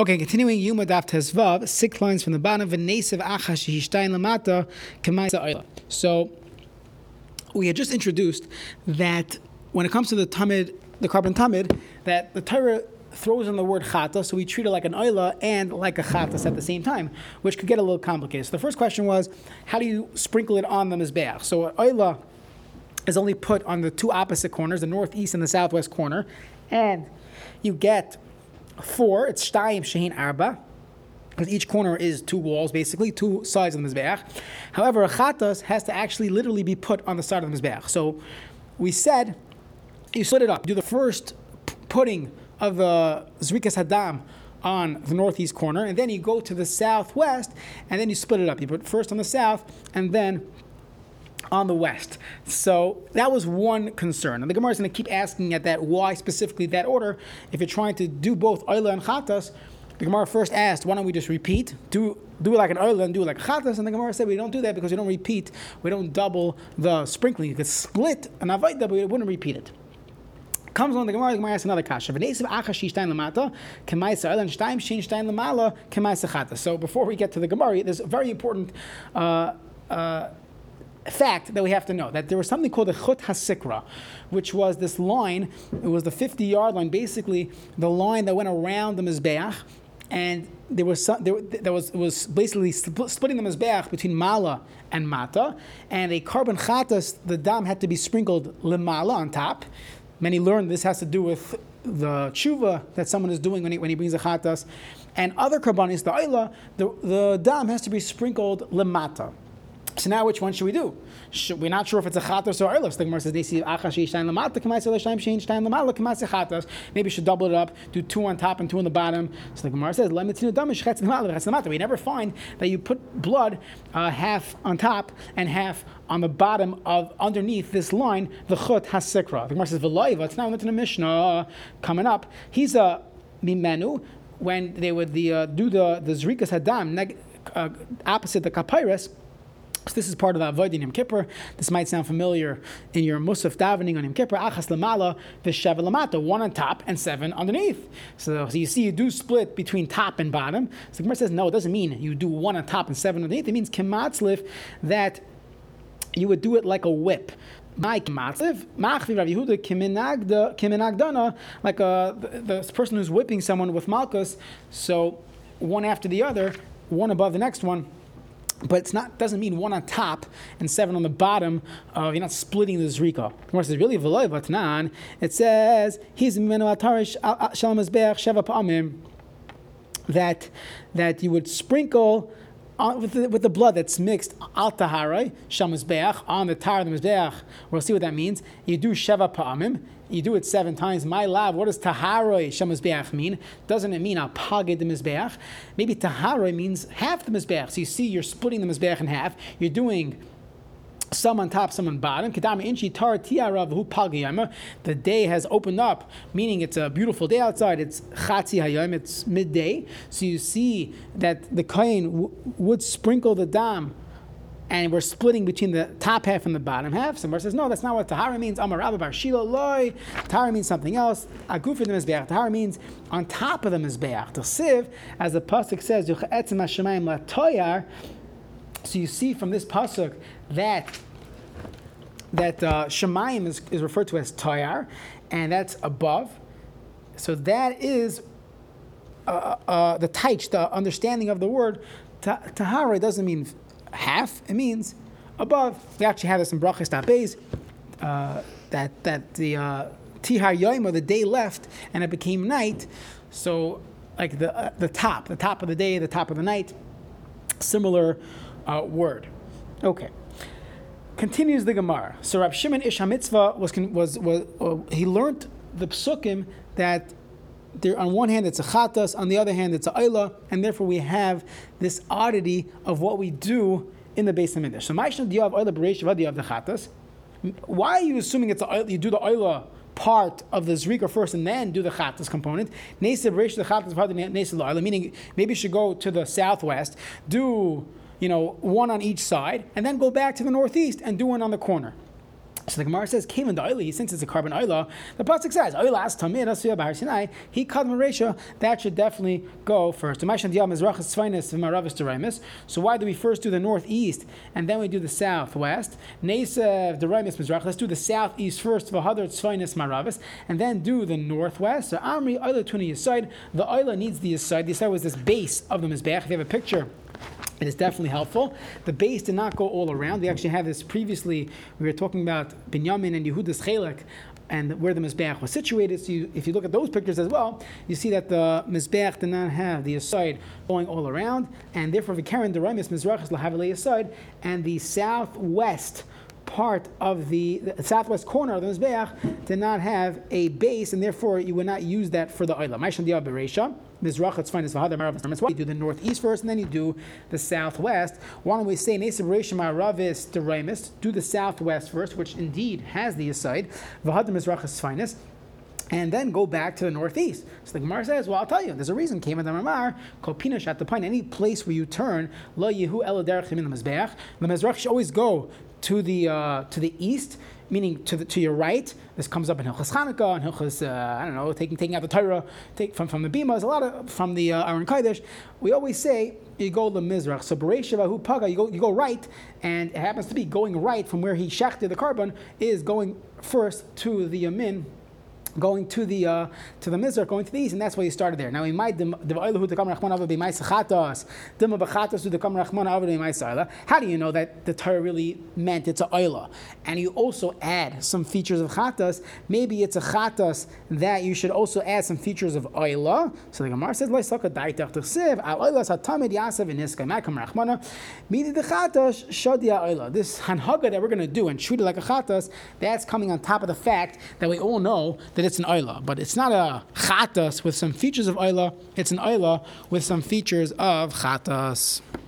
Okay, continuing Yuma Daf Tezvav, six lines from the bottom. V'nesev achash hishtayin lamata k'maysa oila. So we had just introduced that when it comes to the tamid, the korban tamid, that the Torah throws in the word chata, so we treat it like an oila and like a chatas at the same time, which could get a little complicated. So the first question was, how do you sprinkle it on the mizbeach? So an oila is only put on the two opposite corners, the northeast and the southwest corner, and you get four, it's shtayim shehin arba, because each corner is two walls, basically, two sides of the Mizbeach. However, a chatas has to actually literally be put on the side of the Mizbeach. So we said you split it up. Do the first putting of the Zrikas Hadam on the northeast corner, and then you go to the southwest, and then you split it up. You put first on the south, and then on the west. So that was one concern. And the Gemara is going to keep asking at that why specifically that order. If you're trying to do both Oila and Chatas, the Gemara first asked, why don't we just repeat? Do do it like an Oila and do it like Chatas? And the Gemara said, we don't do that because we don't repeat, we don't double the sprinkling. You could split an Avaita, but we wouldn't repeat it. Comes on the Gemara, the Gemara asks another kasha. So before we get to the Gemara, there's a very important uh, uh, fact that we have to know that there was something called the Chut Hasikra, which was this line, it was the 50 yard line, basically the line that went around the Mizbeach, and there was some, there, there was was basically splitting the mizbeach between mala and mata, and a korban chatas the dam had to be sprinkled lemala on top. Many learned this has to do with the tshuva that someone is doing when he, when he brings a chatas, and other karbanis the oila the the dam has to be sprinkled lemata. So now, which one should we do? Should, we're not sure if it's a chatas or oilus. The Gemara says see achash yishayin lamata k'maisa l'shaim shein lamala k'maisa chatas. Maybe should double it up, do two on top and two on the bottom. So the Gemara says lemitinu damish chetz lamala chetz lamata. We never find that you put blood uh, half on top and half on the bottom of underneath this line the chut hasikra. The Gemara says v'loiva. It's now into the Mishnah coming up. He's a mimenu when they would the, uh, do the the zrikas hadam neg, uh, opposite the kapyrus so this is part of the avoid in Yom Kippur. This might sound familiar in your Musaf davening on Yom Kippur. Achas lamala v'sheva lamata, one on top and seven underneath. So, so, you see, you do split between top and bottom. So the Gemara says no, it doesn't mean you do one on top and seven underneath. It means kematzlif that you would do it like a whip. My kematzlif, machvi Rav Yehuda kiminagdana, like a, uh, the, the person who's whipping someone with malchus. So one after the other, one above the next one but it's not doesn't mean one on top and seven on the bottom. Of, you're not splitting the zrika. Gemara says really v'loy vatnan. It says he's mimenu atarish shalom sheva pa'amim. That that you would sprinkle on, with, the, with the blood that's mixed al taharai shamazbeach on the tar of the mizbeach. We'll see what that means. You do sheva pa'amim. You do it seven times. My love, what does taharoi shamazbeach mean? Doesn't it mean al pagid the mizbeach? Maybe taharoi means half the mizbeach. So you see, you're splitting the mizbeach in half. You're doing some on top, some on bottom. The day has opened up, meaning it's a beautiful day outside. It's chatzi hayom, it's midday. So you see that the kohen w- would sprinkle the dam and we're splitting between the top half and the bottom half. Somebody says, no, that's not what Tahara means. Amar Rabba Bar Shilo loy. Tahara means something else. Aguf the Mizbeach. Tahara means on top of the Mizbeach. The Siv, as the Pasuk says, So you see from this Pasuk that that uh, Shemayim is, is referred to as Tayar, and that's above. So that is uh, uh, uh the taich, the understanding of the word. Tahara doesn't mean half, it means above. We actually have this in Brachas Tabez, uh, that, that the uh, Tihar or the day left, and it became night. So, like the, uh, the top, the top of the day, the top of the night, similar uh, word. Okay. Continues the Gemara. So Rab Shimon Ish was, was, was uh, he learned the psukim that there, on one hand it's a chatas, on the other hand it's a ayla, and therefore we have this oddity of what we do in the base of Midrash. So Ma'ishna have ayla you have the chatas? Why are you assuming it's a, you do the ayla part of the zrika first and then do the chatas component? Meaning maybe you should go to the southwest, do you know, one on each side, and then go back to the northeast and do one on the corner. So the Gemara says, came in the oily, since it's a korban oila, the Pasuk says, oila as tamid asuyah bahar Sinai, he cut ratio, that should definitely go first. So why do we first do the northeast and then we do the southwest? Let's do the southeast first, and then do the northwest. So Amri oila tuni side. The oila needs the side. The side was this base of the Mizbeach. If you have a picture, it is definitely helpful. The base did not go all around. We actually have this previously. We were talking about Binyamin and Yehuda's Chelek and where the Mizbeach was situated. So you, if you look at those pictures as well, you see that the Mizbeach did not have the aside going all around, and therefore the Karen Deramis Mizrachis Lahavalei aside, and the southwest part of the, the, southwest corner of the Mizbeach did not have a base, and therefore you would not use that for the Oila. Mizrach, it's fine, it's Maravis. Why you do the northeast first, and then you do the southwest. Why don't we say Nesib Reshim Aravis Deremis, do the southwest first, which indeed has the aside. Vahadar Mizrach is finest and then go back to the northeast. So the Gemara says, well, I'll tell you, there's a reason. Came at the Mamar, Kopinash at the point, any place where you turn, Lo Yehu Eladerachim in the Mizbeach. The Mizrach should always go to the uh, to the east meaning to the, to your right. This comes up in Hilchas Chanukah and Hilchas, uh, I don't know, taking, taking out the Torah take from, from the Bima. There's a lot of, from the uh, Aron Kodesh. We always say, you go the Mizrach. So Bereshiva Paga, you go, you go right, and it happens to be going right from where he shechted the korban, is going first to the Yamin going to the uh, to the Mizrach, going to the east, and that's why he started there. Now we might How do you know that the Torah really meant it's a Oila? And you also add some features of Chatas. Maybe it's a Chatas that you should also add some features of Oila. So the Gemara says. This hanhaga that we're going to do and treat it like a Chatas, that's coming on top of the fact that we all know that it's an oila, but it's not a chatas with some features of oila. It's an oila with some features of chatas.